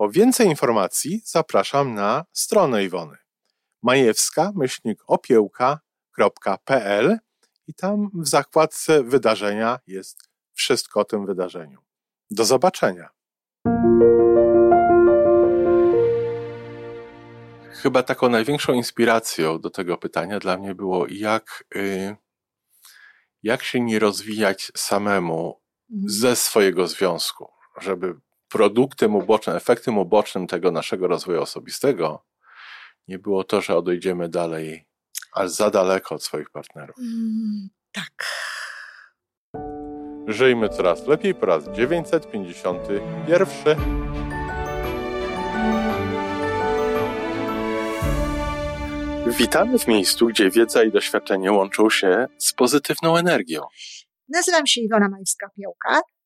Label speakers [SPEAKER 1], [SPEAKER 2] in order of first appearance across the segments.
[SPEAKER 1] Po więcej informacji zapraszam na stronę Iwony majewska-opiełka.pl i tam w zakładce wydarzenia jest wszystko o tym wydarzeniu. Do zobaczenia. Chyba taką największą inspiracją do tego pytania dla mnie było, jak, y, jak się nie rozwijać samemu ze swojego związku, żeby produktem ubocznym, efektem ubocznym tego naszego rozwoju osobistego nie było to, że odejdziemy dalej, aż za daleko od swoich partnerów. Mm,
[SPEAKER 2] tak.
[SPEAKER 1] Żyjmy coraz lepiej po raz 951. Witamy w miejscu, gdzie wiedza i doświadczenie łączą się z pozytywną energią.
[SPEAKER 2] Nazywam się Iwona Majska-Piołka.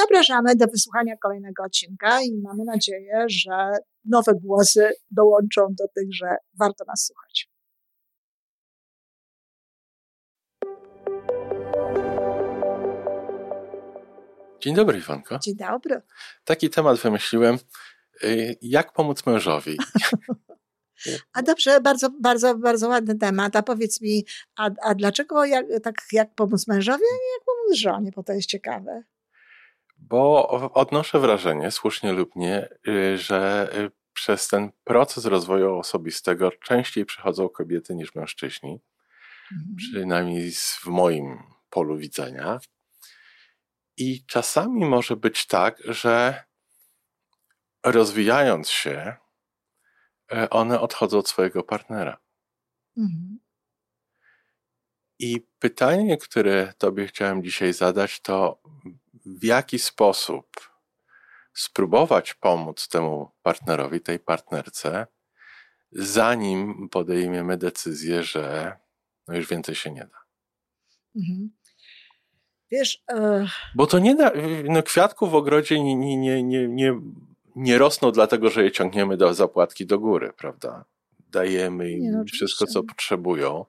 [SPEAKER 2] Zapraszamy do wysłuchania kolejnego odcinka i mamy nadzieję, że nowe głosy dołączą do tych, że warto nas słuchać.
[SPEAKER 1] Dzień dobry, Iwanko.
[SPEAKER 2] Dzień dobry.
[SPEAKER 1] Taki temat wymyśliłem. Y, jak pomóc mężowi?
[SPEAKER 2] A dobrze, bardzo, bardzo, bardzo ładny temat. A powiedz mi, a, a dlaczego jak, tak jak pomóc mężowi, a nie jak pomóc żonie? Bo to jest ciekawe.
[SPEAKER 1] Bo odnoszę wrażenie, słusznie lub nie, y, że y, przez ten proces rozwoju osobistego częściej przychodzą kobiety niż mężczyźni. Mhm. Przynajmniej w moim polu widzenia. I czasami może być tak, że rozwijając się, e, one odchodzą od swojego partnera. Mhm. I pytanie, które Tobie chciałem dzisiaj zadać, to w jaki sposób spróbować pomóc temu partnerowi, tej partnerce, zanim podejmiemy decyzję, że no już więcej się nie da. Mhm.
[SPEAKER 2] Wiesz. E...
[SPEAKER 1] Bo to nie da. No, kwiatków w ogrodzie nie, nie, nie, nie, nie rosną dlatego, że je ciągniemy do zapłatki do góry, prawda? Dajemy im nie, no, wszystko, co potrzebują.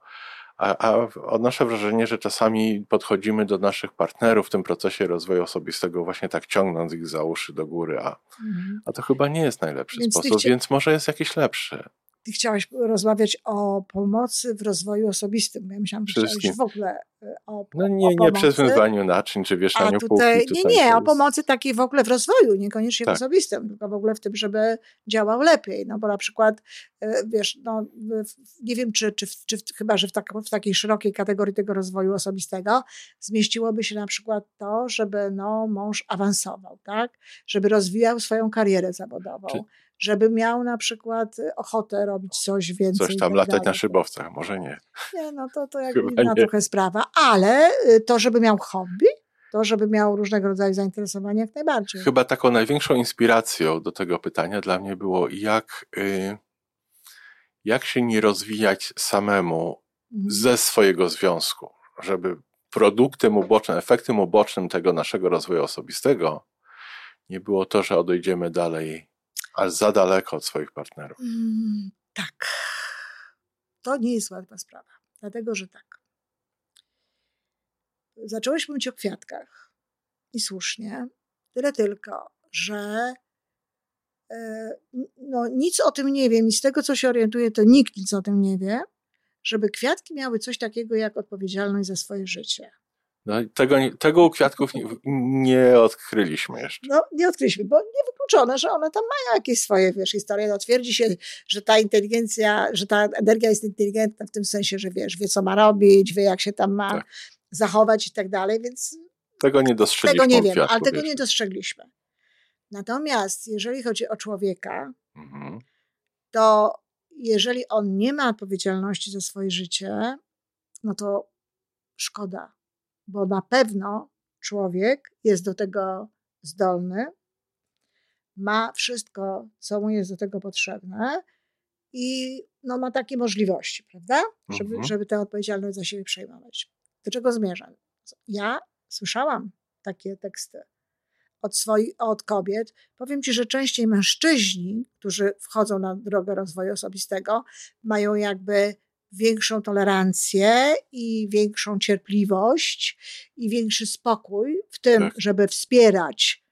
[SPEAKER 1] A, a odnoszę wrażenie, że czasami podchodzimy do naszych partnerów w tym procesie rozwoju osobistego właśnie tak ciągnąc ich za uszy do góry, a, mhm. a to chyba nie jest najlepszy więc sposób, chcia... więc może jest jakiś lepszy.
[SPEAKER 2] Ty chciałaś rozmawiać o pomocy w rozwoju osobistym. Ja myślałam, że chciałaś w ogóle e, o,
[SPEAKER 1] No nie,
[SPEAKER 2] o
[SPEAKER 1] nie przez wyzwaniu naczyń czy wieszaniu
[SPEAKER 2] tutaj, półki. Tutaj nie, nie, o pomocy takiej w ogóle w rozwoju, niekoniecznie tak. w osobistym, tylko w ogóle w tym, żeby działał lepiej. No bo na przykład, e, wiesz, no, nie wiem, czy, czy, czy chyba, że w, tak, w takiej szerokiej kategorii tego rozwoju osobistego zmieściłoby się na przykład to, żeby no, mąż awansował, tak? Żeby rozwijał swoją karierę zawodową. Czy żeby miał na przykład y, ochotę robić coś więcej.
[SPEAKER 1] Coś tam tak latać na szybowcach, może nie.
[SPEAKER 2] Nie, no to, to jak inna trochę sprawa, ale y, to, żeby miał hobby, to, żeby miał różnego rodzaju zainteresowania, jak najbardziej.
[SPEAKER 1] Chyba taką największą inspiracją do tego pytania dla mnie było, jak, y, jak się nie rozwijać samemu mhm. ze swojego związku, żeby produktem ubocznym, efektem ubocznym tego naszego rozwoju osobistego nie było to, że odejdziemy dalej ale za daleko od swoich partnerów. Mm,
[SPEAKER 2] tak. To nie jest łatwa sprawa. Dlatego, że tak. Zacząłeś mówić o kwiatkach. I słusznie. Tyle tylko, że e, no, nic o tym nie wiem i z tego, co się orientuję, to nikt nic o tym nie wie, żeby kwiatki miały coś takiego jak odpowiedzialność za swoje życie.
[SPEAKER 1] No, tego, tego u kwiatków nie, nie, odkryliśmy jeszcze.
[SPEAKER 2] No, nie odkryliśmy, bo niewykluczone, że one tam mają jakieś swoje, wiesz, historie. No, twierdzi się, że ta inteligencja, że ta energia jest inteligentna w tym sensie, że wiesz, wie co ma robić, wie jak się tam ma tak. zachować i tak dalej, więc
[SPEAKER 1] tego nie dostrzegliśmy.
[SPEAKER 2] Tego nie wiem, ale tego nie dostrzegliśmy. Natomiast jeżeli chodzi o człowieka, mhm. to jeżeli on nie ma odpowiedzialności za swoje życie, no to szkoda, bo na pewno człowiek jest do tego zdolny, ma wszystko, co mu jest do tego potrzebne i no, ma takie możliwości, prawda? Żeby, mhm. żeby tę odpowiedzialność za siebie przejmować. Do czego zmierzam? Ja słyszałam takie teksty od, swoich, od kobiet. Powiem Ci, że częściej mężczyźni, którzy wchodzą na drogę rozwoju osobistego, mają jakby większą tolerancję i większą cierpliwość i większy spokój w tym, tak. żeby wspierać,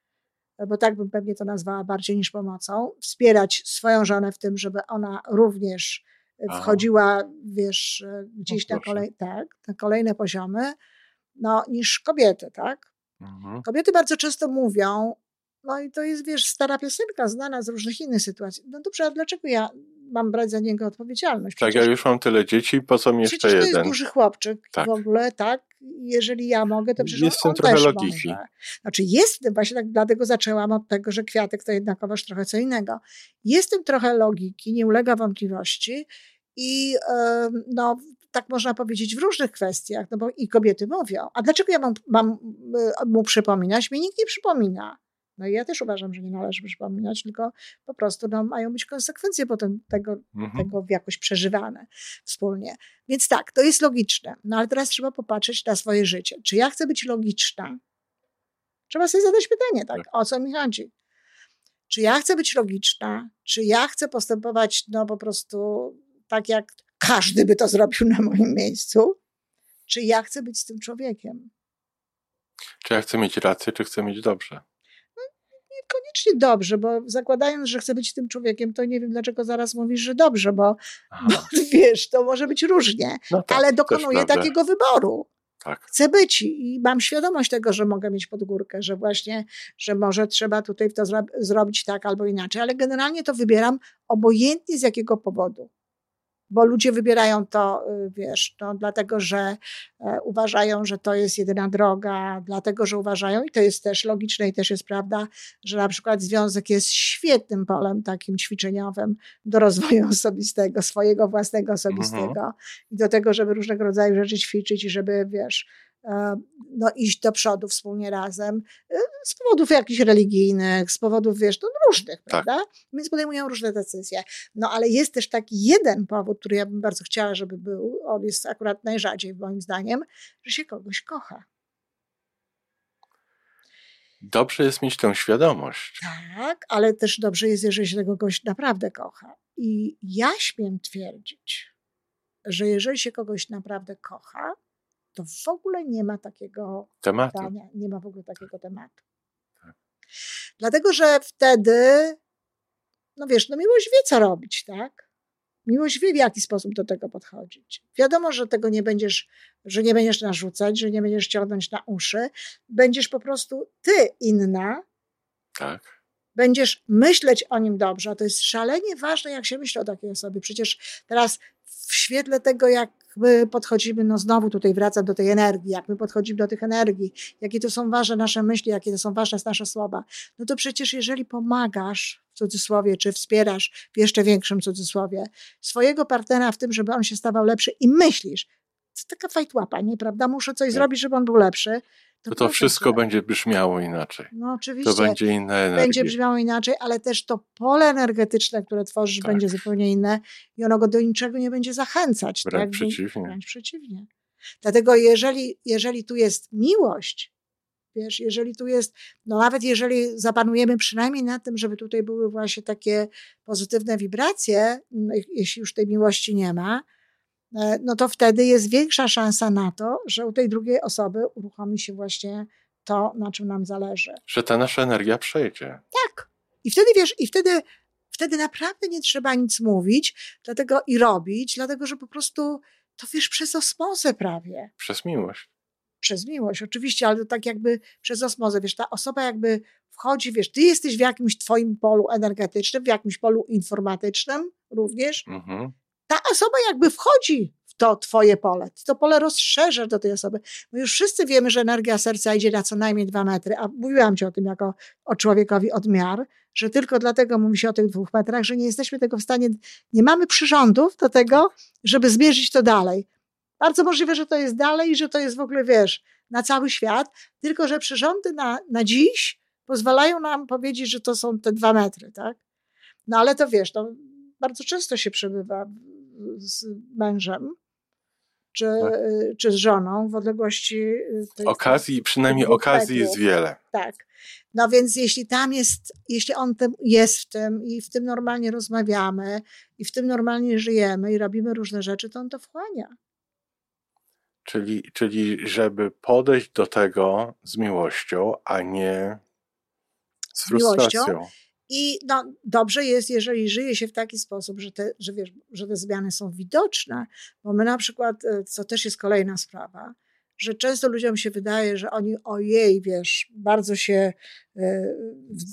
[SPEAKER 2] bo tak bym pewnie to nazwała bardziej niż pomocą, wspierać swoją żonę w tym, żeby ona również wchodziła, wiesz, gdzieś no na, kolej, tak, na kolejne poziomy, no, niż kobiety, tak? Mhm. Kobiety bardzo często mówią, no i to jest, wiesz, stara piosenka znana z różnych innych sytuacji. No dobrze, a dlaczego ja mam brać za niego odpowiedzialność?
[SPEAKER 1] Przecież, tak, ja już mam tyle dzieci, po co mi jeszcze jeden?
[SPEAKER 2] to jest duży chłopczyk tak. w ogóle, tak? Jeżeli ja mogę, to przecież
[SPEAKER 1] Jestem
[SPEAKER 2] on
[SPEAKER 1] trochę
[SPEAKER 2] też
[SPEAKER 1] logiki.
[SPEAKER 2] Może. Znaczy jestem, właśnie tak dlatego zaczęłam od tego, że kwiatek to jednakowoż trochę co innego. Jestem trochę logiki, nie ulega wątpliwości i yy, no, tak można powiedzieć w różnych kwestiach, no bo i kobiety mówią, a dlaczego ja mam, mam e, mu przypominać? Mi nikt nie przypomina. No i ja też uważam, że nie należy przypominać, tylko po prostu no, mają być konsekwencje potem tego, mhm. tego jakoś przeżywane wspólnie. Więc tak, to jest logiczne. No ale teraz trzeba popatrzeć na swoje życie. Czy ja chcę być logiczna? Trzeba sobie zadać pytanie, tak, tak. o co mi chodzi? Czy ja chcę być logiczna? Czy ja chcę postępować, no po prostu tak jak każdy by to zrobił na moim miejscu? Czy ja chcę być z tym człowiekiem?
[SPEAKER 1] Czy ja chcę mieć rację, czy chcę mieć dobrze?
[SPEAKER 2] Niekoniecznie dobrze, bo zakładając, że chcę być tym człowiekiem, to nie wiem, dlaczego zaraz mówisz, że dobrze, bo, bo wiesz, to może być różnie, no tak, ale dokonuję takiego wyboru. Tak. Chcę być i mam świadomość tego, że mogę mieć podgórkę, że właśnie, że może trzeba tutaj to zro zrobić tak albo inaczej, ale generalnie to wybieram obojętnie z jakiego powodu bo ludzie wybierają to, y, wiesz, no, dlatego, że e, uważają, że to jest jedyna droga, dlatego, że uważają, i to jest też logiczne i też jest prawda, że na przykład związek jest świetnym polem takim ćwiczeniowym do rozwoju osobistego, swojego własnego osobistego mhm. i do tego, żeby różnego rodzaju rzeczy ćwiczyć i żeby, wiesz, no, iść do przodu wspólnie razem, e, z powodów jakichś religijnych, z powodów, wiesz, no, różnych, tak. prawda? Więc podejmują różne decyzje. No, ale jest też taki jeden powód, który ja bym bardzo chciała, żeby był, on jest akurat najrzadziej moim zdaniem, że się kogoś kocha.
[SPEAKER 1] Dobrze jest mieć tę świadomość.
[SPEAKER 2] Tak, ale też dobrze jest, jeżeli się tego kogoś naprawdę kocha. I ja śmiem twierdzić, że jeżeli się kogoś naprawdę kocha, to w ogóle nie ma takiego
[SPEAKER 1] tematu. Pytania,
[SPEAKER 2] nie ma w ogóle takiego tematu. Tak. Dlatego, że wtedy, no wiesz, no miłość wie, co robić, tak? Miłość wie, w jaki sposób do tego podchodzić. Wiadomo, że tego nie będziesz, że nie będziesz narzucać, że nie będziesz ciągnąć na uszy. Będziesz po prostu ty inna.
[SPEAKER 1] Tak.
[SPEAKER 2] Będziesz myśleć o nim dobrze. A to jest szalenie ważne, jak się myśli o takiej osobie. Przecież teraz w świetle tego, jak my podchodzimy, no znowu tutaj wracam do tej energii, jak my podchodzimy do tych energii, jakie to są ważne nasze myśli, jakie to są ważne nasze słowa, no to przecież jeżeli pomagasz, w cudzysłowie, czy wspierasz w jeszcze większym cudzysłowie, swojego partnera w tym, żeby on się stawał lepszy i myślisz, to taka fajtłapa, nie prawda? Muszę coś tak. zrobić, żeby on był lepszy
[SPEAKER 1] to, to wszystko będzie brzmiało inaczej.
[SPEAKER 2] No oczywiście.
[SPEAKER 1] To będzie inna energia.
[SPEAKER 2] Będzie brzmiało inaczej, ale też to pole energetyczne, które tworzysz, tak. będzie zupełnie inne i ono go do niczego nie będzie zachęcać.
[SPEAKER 1] Wręcz
[SPEAKER 2] tak?
[SPEAKER 1] przeciwnie.
[SPEAKER 2] Wręcz przeciwnie. Dlatego jeżeli, jeżeli tu jest miłość, wiesz, jeżeli tu jest, no nawet jeżeli zapanujemy przynajmniej na tym, żeby tutaj były właśnie takie pozytywne wibracje, no, jeśli już tej miłości nie ma, no to wtedy jest większa szansa na to, że u tej drugiej osoby uruchomi się właśnie to, na czym nam zależy.
[SPEAKER 1] Że ta nasza energia przejdzie.
[SPEAKER 2] Tak. I wtedy wiesz, i wtedy, wtedy naprawdę nie trzeba nic mówić, dlatego i robić, dlatego że po prostu to wiesz przez osmozę prawie.
[SPEAKER 1] Przez miłość.
[SPEAKER 2] Przez miłość, oczywiście, ale to tak jakby przez osmozę, wiesz, ta osoba jakby wchodzi, wiesz, ty jesteś w jakimś twoim polu energetycznym, w jakimś polu informatycznym również. Mhm. Ta osoba jakby wchodzi w to twoje pole. Ty to pole rozszerzasz do tej osoby. My już wszyscy wiemy, że energia serca idzie na co najmniej dwa metry, a mówiłam ci o tym jako o człowiekowi odmiar, że tylko dlatego mówi się o tych dwóch metrach, że nie jesteśmy tego w stanie, nie mamy przyrządów do tego, żeby zmierzyć to dalej. Bardzo możliwe, że to jest dalej i że to jest w ogóle, wiesz, na cały świat, tylko że przyrządy na, na dziś pozwalają nam powiedzieć, że to są te dwa metry, tak? No ale to wiesz, to bardzo często się przebywa z mężem, czy, tak. czy z żoną w odległości.
[SPEAKER 1] Y, tej, okazji, przynajmniej okazji jest wiele.
[SPEAKER 2] Tak. No więc jeśli tam jest, jeśli on tym jest w tym i w tym normalnie rozmawiamy i w tym normalnie żyjemy i robimy różne rzeczy, to on to wchłania.
[SPEAKER 1] Czyli, czyli żeby podejść do tego z miłością, a nie z frustracją.
[SPEAKER 2] I no, dobrze jest, jeżeli żyje się w taki sposób, że te, że, wiesz, że te zmiany są widoczne, bo my na przykład, e, co też jest kolejna sprawa, że często ludziom się wydaje, że oni ojej, wiesz, bardzo się, e,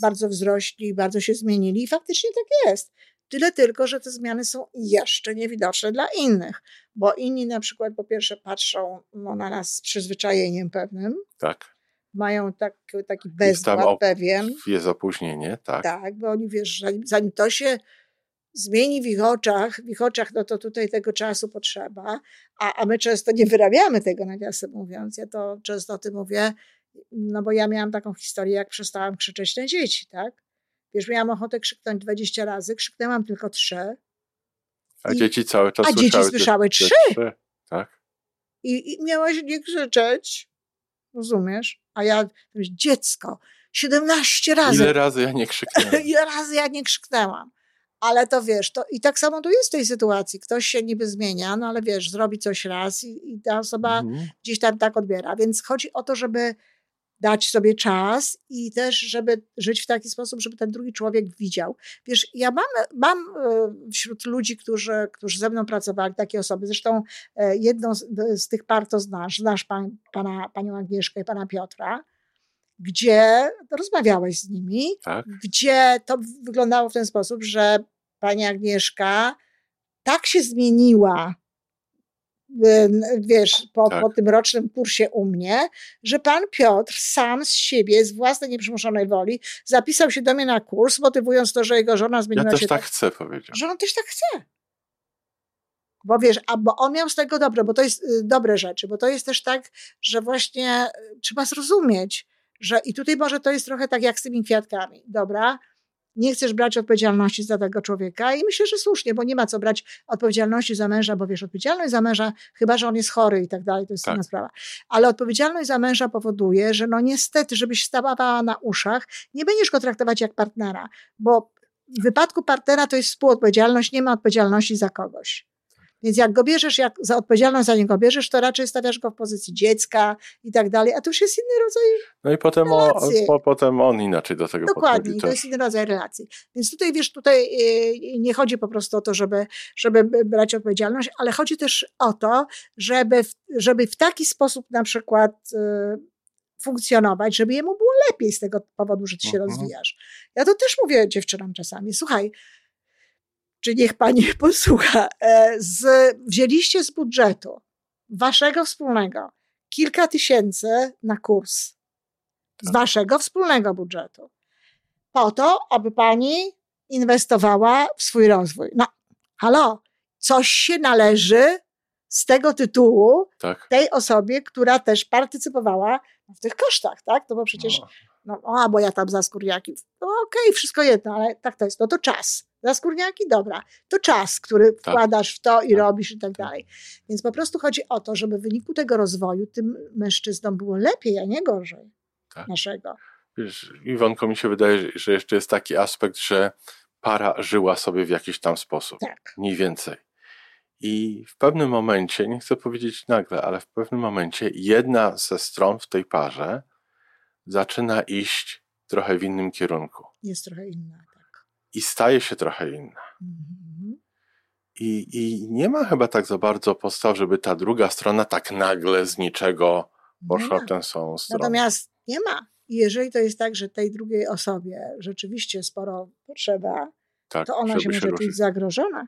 [SPEAKER 2] bardzo wzrośli, bardzo się zmienili i faktycznie tak jest. Tyle tylko, że te zmiany są jeszcze niewidoczne dla innych, bo inni na przykład po pierwsze patrzą no, na nas z przyzwyczajeniem pewnym.
[SPEAKER 1] Tak.
[SPEAKER 2] Mają tak, taki bezwład pewien.
[SPEAKER 1] Jest opóźnienie, tak.
[SPEAKER 2] Tak, bo oni wiesz, zanim, zanim to się zmieni w ich oczach, w ich oczach, no to tutaj tego czasu potrzeba, a, a my często nie wyrabiamy tego, nawiasem mówiąc. Ja to często o tym mówię, no bo ja miałam taką historię, jak przestałam krzyczeć na dzieci, tak? Wiesz, miałam ochotę krzyknąć 20 razy, krzyknęłam tylko trzy.
[SPEAKER 1] A I, dzieci cały czas
[SPEAKER 2] A
[SPEAKER 1] słyszały
[SPEAKER 2] dzieci słyszały trzy.
[SPEAKER 1] trzy. Tak.
[SPEAKER 2] I, I miałaś nie krzyczeć. Rozumiesz? A ja, dziecko, 17 razy.
[SPEAKER 1] Ile razy ja nie krzyknęłam?
[SPEAKER 2] Ile razy ja nie krzyknęłam. Ale to wiesz, to i tak samo tu jest w tej sytuacji. Ktoś się niby zmienia, no ale wiesz, zrobi coś raz i, i ta osoba mhm. gdzieś tam tak odbiera. Więc chodzi o to, żeby dać sobie czas i też, żeby żyć w taki sposób, żeby ten drugi człowiek widział. Wiesz, ja mam, mam e, wśród ludzi, którzy, którzy ze mną pracowali, takie osoby, zresztą e, jedną z, z tych par to znasz, znasz pan, pana, panią Agnieszkę i pana Piotra, gdzie rozmawiałeś z nimi, tak. gdzie to wyglądało w ten sposób, że pani Agnieszka tak się zmieniła wiesz, po, tak. po tym rocznym kursie u mnie, że pan Piotr sam z siebie, z własnej nieprzymuszonej woli, zapisał się do mnie na kurs, motywując to, że jego żona zmieniła się.
[SPEAKER 1] Ja też tak, tak chcę, powiedział.
[SPEAKER 2] Że on też tak chce. Bo wiesz, a bo on miał z tego dobre, bo to jest y, dobre rzeczy, bo to jest też tak, że właśnie y, trzeba zrozumieć, że i tutaj może to jest trochę tak jak z tymi kwiatkami. Dobra, nie chcesz brać odpowiedzialności za tego człowieka i myślę, że słusznie, bo nie ma co brać odpowiedzialności za męża, bo wiesz, odpowiedzialność za męża, chyba, że on jest chory i tak dalej, to jest tak. inna sprawa. Ale odpowiedzialność za męża powoduje, że no niestety, żebyś stawała na uszach, nie będziesz go traktować jak partnera, bo w wypadku partnera to jest współodpowiedzialność, nie ma odpowiedzialności za kogoś. Więc jak go bierzesz, jak za odpowiedzialność za niego bierzesz, to raczej stawiasz go w pozycji dziecka i tak dalej, a to już jest inny rodzaj
[SPEAKER 1] No i potem, o, po, potem on inaczej do tego
[SPEAKER 2] Dokładnie, to jest inny rodzaj relacji. Więc tutaj, wiesz, tutaj y, nie chodzi po prostu o to, żeby, żeby brać odpowiedzialność, ale chodzi też o to, żeby, żeby w taki sposób na przykład y, funkcjonować, żeby jemu było lepiej z tego powodu, że ty się mhm. rozwijasz. Ja to też mówię dziewczynom czasami, słuchaj, czy niech pani posłucha, e, z, wzięliście z budżetu waszego wspólnego kilka tysięcy na kurs. Z tak. waszego wspólnego budżetu. Po to, aby pani inwestowała w swój rozwój. No, halo, coś się należy z tego tytułu tak. tej osobie, która też partycypowała w tych kosztach, tak? To bo przecież, no, no a bo ja tam za skórniaki. No okej, okay, wszystko jedno, ale tak to jest. No to czas. Za skórniaki? Dobra. To czas, który tak. wkładasz w to i tak. robisz i tak, tak dalej. Więc po prostu chodzi o to, żeby w wyniku tego rozwoju tym mężczyznom było lepiej, a nie gorzej tak. naszego.
[SPEAKER 1] Wiesz, Iwonko, mi się wydaje, że jeszcze jest taki aspekt, że para żyła sobie w jakiś tam sposób. Tak. Mniej więcej. I w pewnym momencie, nie chcę powiedzieć nagle, ale w pewnym momencie jedna ze stron w tej parze zaczyna iść trochę w innym kierunku.
[SPEAKER 2] Jest trochę inna
[SPEAKER 1] i staje się trochę inna. Mhm. I, I nie ma chyba tak za bardzo postaw, żeby ta druga strona tak nagle z niczego poszła w tę samą stronę.
[SPEAKER 2] Natomiast nie ma. jeżeli to jest tak, że tej drugiej osobie rzeczywiście sporo potrzeba, tak, to ona się może czuć zagrożona.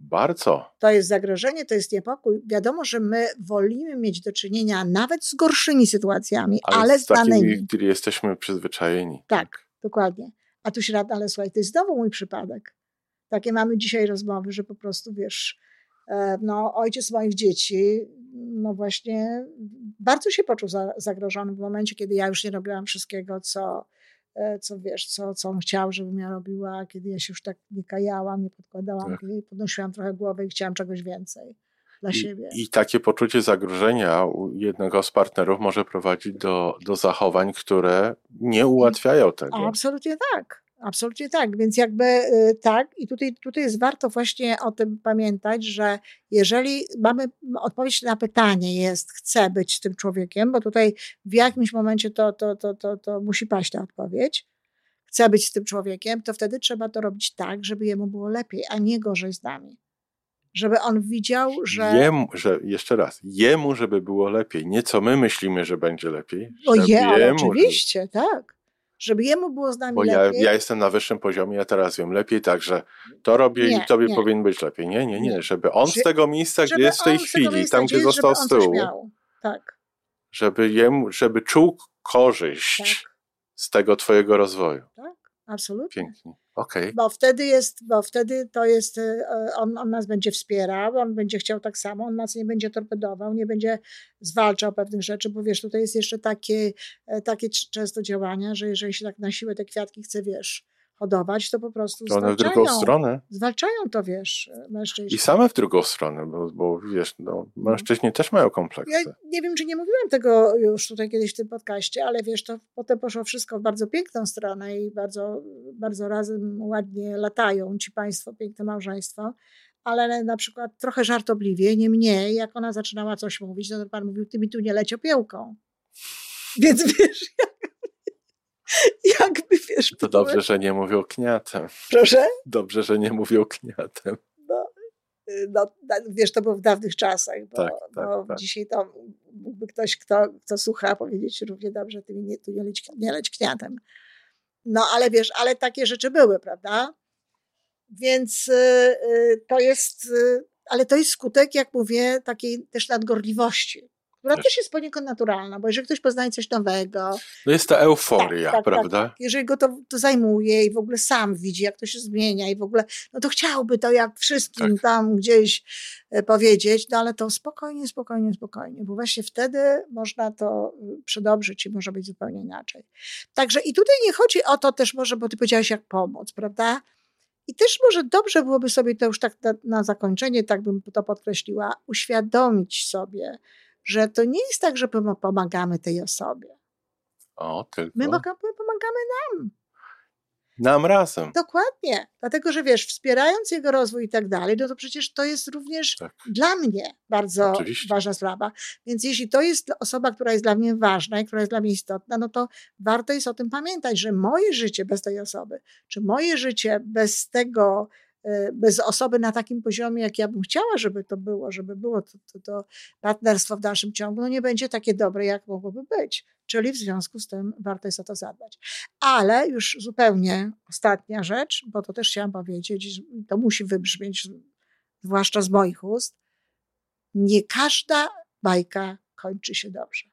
[SPEAKER 1] Bardzo.
[SPEAKER 2] To jest zagrożenie, to jest niepokój. Wiadomo, że my wolimy mieć do czynienia nawet z gorszymi sytuacjami, ale, ale z danymi.
[SPEAKER 1] których jesteśmy przyzwyczajeni.
[SPEAKER 2] Tak, dokładnie. A tu się rada, ale słuchaj, to jest znowu mój przypadek. Takie mamy dzisiaj rozmowy, że po prostu wiesz, e, no, ojciec moich dzieci, no właśnie, bardzo się poczuł zagrożony w momencie, kiedy ja już nie robiłam wszystkiego, co, E, co wiesz, co, co on chciał, żebym ja robiła, kiedy ja się już tak nie kajałam, nie podkładałam, tak. podnosiłam trochę głowę i chciałam czegoś więcej dla
[SPEAKER 1] I,
[SPEAKER 2] siebie.
[SPEAKER 1] I takie poczucie zagrożenia u jednego z partnerów może prowadzić do, do zachowań, które nie ułatwiają tego.
[SPEAKER 2] Absolutnie tak. Absolutnie tak, więc jakby y, tak i tutaj, tutaj jest warto właśnie o tym pamiętać, że jeżeli mamy odpowiedź na pytanie jest, chcę być tym człowiekiem, bo tutaj w jakimś momencie to, to, to, to, to musi paść ta odpowiedź, chcę być z tym człowiekiem, to wtedy trzeba to robić tak, żeby jemu było lepiej, a nie gorzej z nami. Żeby on widział, że.
[SPEAKER 1] Jemu, że jeszcze raz, jemu, żeby było lepiej. Nie co my myślimy, że będzie lepiej.
[SPEAKER 2] O je, ale oczywiście, żeby... tak żeby jemu było z nami
[SPEAKER 1] Bo
[SPEAKER 2] ja,
[SPEAKER 1] lepiej. ja jestem na wyższym poziomie, ja teraz wiem lepiej, także to robię nie, i tobie nie. powinien być lepiej. Nie, nie, nie, żeby on z tego miejsca, gdzie jest w tej chwili, tam gdzie został z tyłu,
[SPEAKER 2] tak.
[SPEAKER 1] żeby, jemu, żeby czuł korzyść tak. z tego twojego rozwoju.
[SPEAKER 2] Tak, absolutnie.
[SPEAKER 1] Pięknie. Okay.
[SPEAKER 2] Bo wtedy jest, bo wtedy to jest, e, on, on nas będzie wspierał, on będzie chciał tak samo, on nas nie będzie torpedował, nie będzie zwalczał pewnych rzeczy, bo wiesz, tutaj jest jeszcze takie, e, takie często działania, że jeżeli się tak na siłę te kwiatki chce, wiesz, hodować, to po prostu to one
[SPEAKER 1] w drugą stronę.
[SPEAKER 2] Zwalczają to, wiesz, mężczyźni.
[SPEAKER 1] I same w drugą stronę, bo, bo wiesz, no, mężczyźni też mają kompleksy.
[SPEAKER 2] Ja nie wiem, czy nie mówiłam tego już tutaj kiedyś w tym podcaście, ale wiesz, to potem poszło wszystko w bardzo piękną stronę i bardzo, bardzo razem ładnie latają ci państwo, piękne małżeństwo, ale na przykład trochę żartobliwie, nie mniej, jak ona zaczynała coś mówić, no to pan mówił, ty mi tu nie leć opiełką. Więc wiesz, jakby wiesz.
[SPEAKER 1] To dobrze, że nie mówią kniatem.
[SPEAKER 2] Proszę?
[SPEAKER 1] Dobrze, że nie mówią kniatem.
[SPEAKER 2] No, y, no, wiesz, to było w dawnych czasach, bo, tak, tak, bo tak. dzisiaj to mógłby ktoś, kto, kto słucha, powiedzieć równie dobrze, ty nie, tu nie leć, nie leć kniatem. No, ale wiesz, ale takie rzeczy były, prawda? Więc y, y, to jest, ale to jest skutek, jak mówię, takiej też nadgorliwości która też jest poniekąd naturalna, bo jeżeli ktoś poznaje coś nowego.
[SPEAKER 1] No jest ta euforia, tak, tak, prawda? Tak,
[SPEAKER 2] jeżeli go to, to, zajmuje i w ogóle sam widzi, jak to się zmienia i w ogóle, no to chciałby to jak wszystkim tak. tam gdzieś e, powiedzieć, no ale to spokojnie, spokojnie, spokojnie, bo właśnie wtedy można to y, przedobrzyć i może być zupełnie inaczej. Także i tutaj nie chodzi o to też może, bo ty powiedziałeś jak pomóc, prawda? I też może dobrze byłoby sobie to już tak na, na zakończenie, tak bym to podkreśliła, uświadomić sobie, że to nie jest tak, że pomagamy tej osobie.
[SPEAKER 1] O, tylko.
[SPEAKER 2] My pomagamy nam.
[SPEAKER 1] Nam razem.
[SPEAKER 2] Dokładnie. Dlatego, że wiesz, wspierając jego rozwój i tak dalej, no to przecież to jest również tak. dla mnie bardzo Oczywiście. ważna sprawa. Więc jeśli to jest osoba, która jest dla mnie ważna i która jest dla mnie istotna, no to warto jest o tym pamiętać, że moje życie bez tej osoby, czy moje życie bez tego, bez osoby na takim poziomie, jak ja bym chciała, żeby to było, żeby było to, to, to partnerstwo w dalszym ciągu, no nie będzie takie dobre, jak mogłoby być. Czyli w związku z tym warto jest o to zadbać. Ale już zupełnie ostatnia rzecz, bo to też chciałam powiedzieć, to musi wybrzmieć, zwłaszcza z moich ust. Nie każda bajka kończy się dobrze.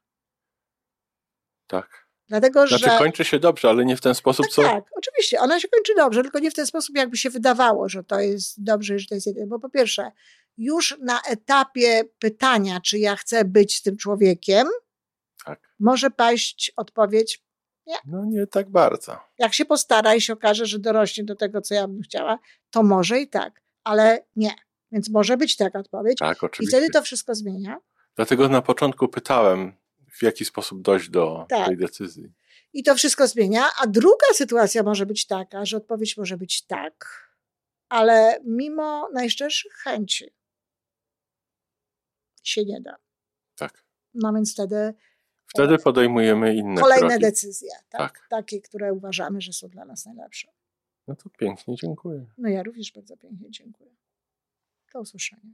[SPEAKER 1] Tak.
[SPEAKER 2] Dlatego,
[SPEAKER 1] znaczy, że... kończy się dobrze, ale nie w ten sposób,
[SPEAKER 2] tak,
[SPEAKER 1] co...
[SPEAKER 2] Tak, oczywiście, ona się kończy dobrze, tylko nie w ten sposób, jakby się wydawało, że to jest dobrze, że to jest jedyne. Bo po pierwsze, już na etapie pytania, czy ja chcę być z tym człowiekiem, tak. może paść odpowiedź nie.
[SPEAKER 1] No nie tak bardzo.
[SPEAKER 2] Jak się postara i się okaże, że dorośnie do tego, co ja bym chciała, to może i tak, ale nie. Więc może być taka odpowiedź.
[SPEAKER 1] Tak, oczywiście.
[SPEAKER 2] I wtedy to wszystko zmienia.
[SPEAKER 1] Dlatego na początku pytałem, w jaki sposób dojść do tak. tej decyzji.
[SPEAKER 2] I to wszystko zmienia. A druga sytuacja może być taka, że odpowiedź może być tak, ale mimo najszczerszych chęci się nie da.
[SPEAKER 1] Tak.
[SPEAKER 2] No więc wtedy.
[SPEAKER 1] Wtedy podejmujemy inne
[SPEAKER 2] Kolejne
[SPEAKER 1] kroki.
[SPEAKER 2] decyzje, tak? tak? Takie, które uważamy, że są dla nas najlepsze.
[SPEAKER 1] No to pięknie dziękuję.
[SPEAKER 2] No ja również bardzo pięknie dziękuję. Do usłyszenia.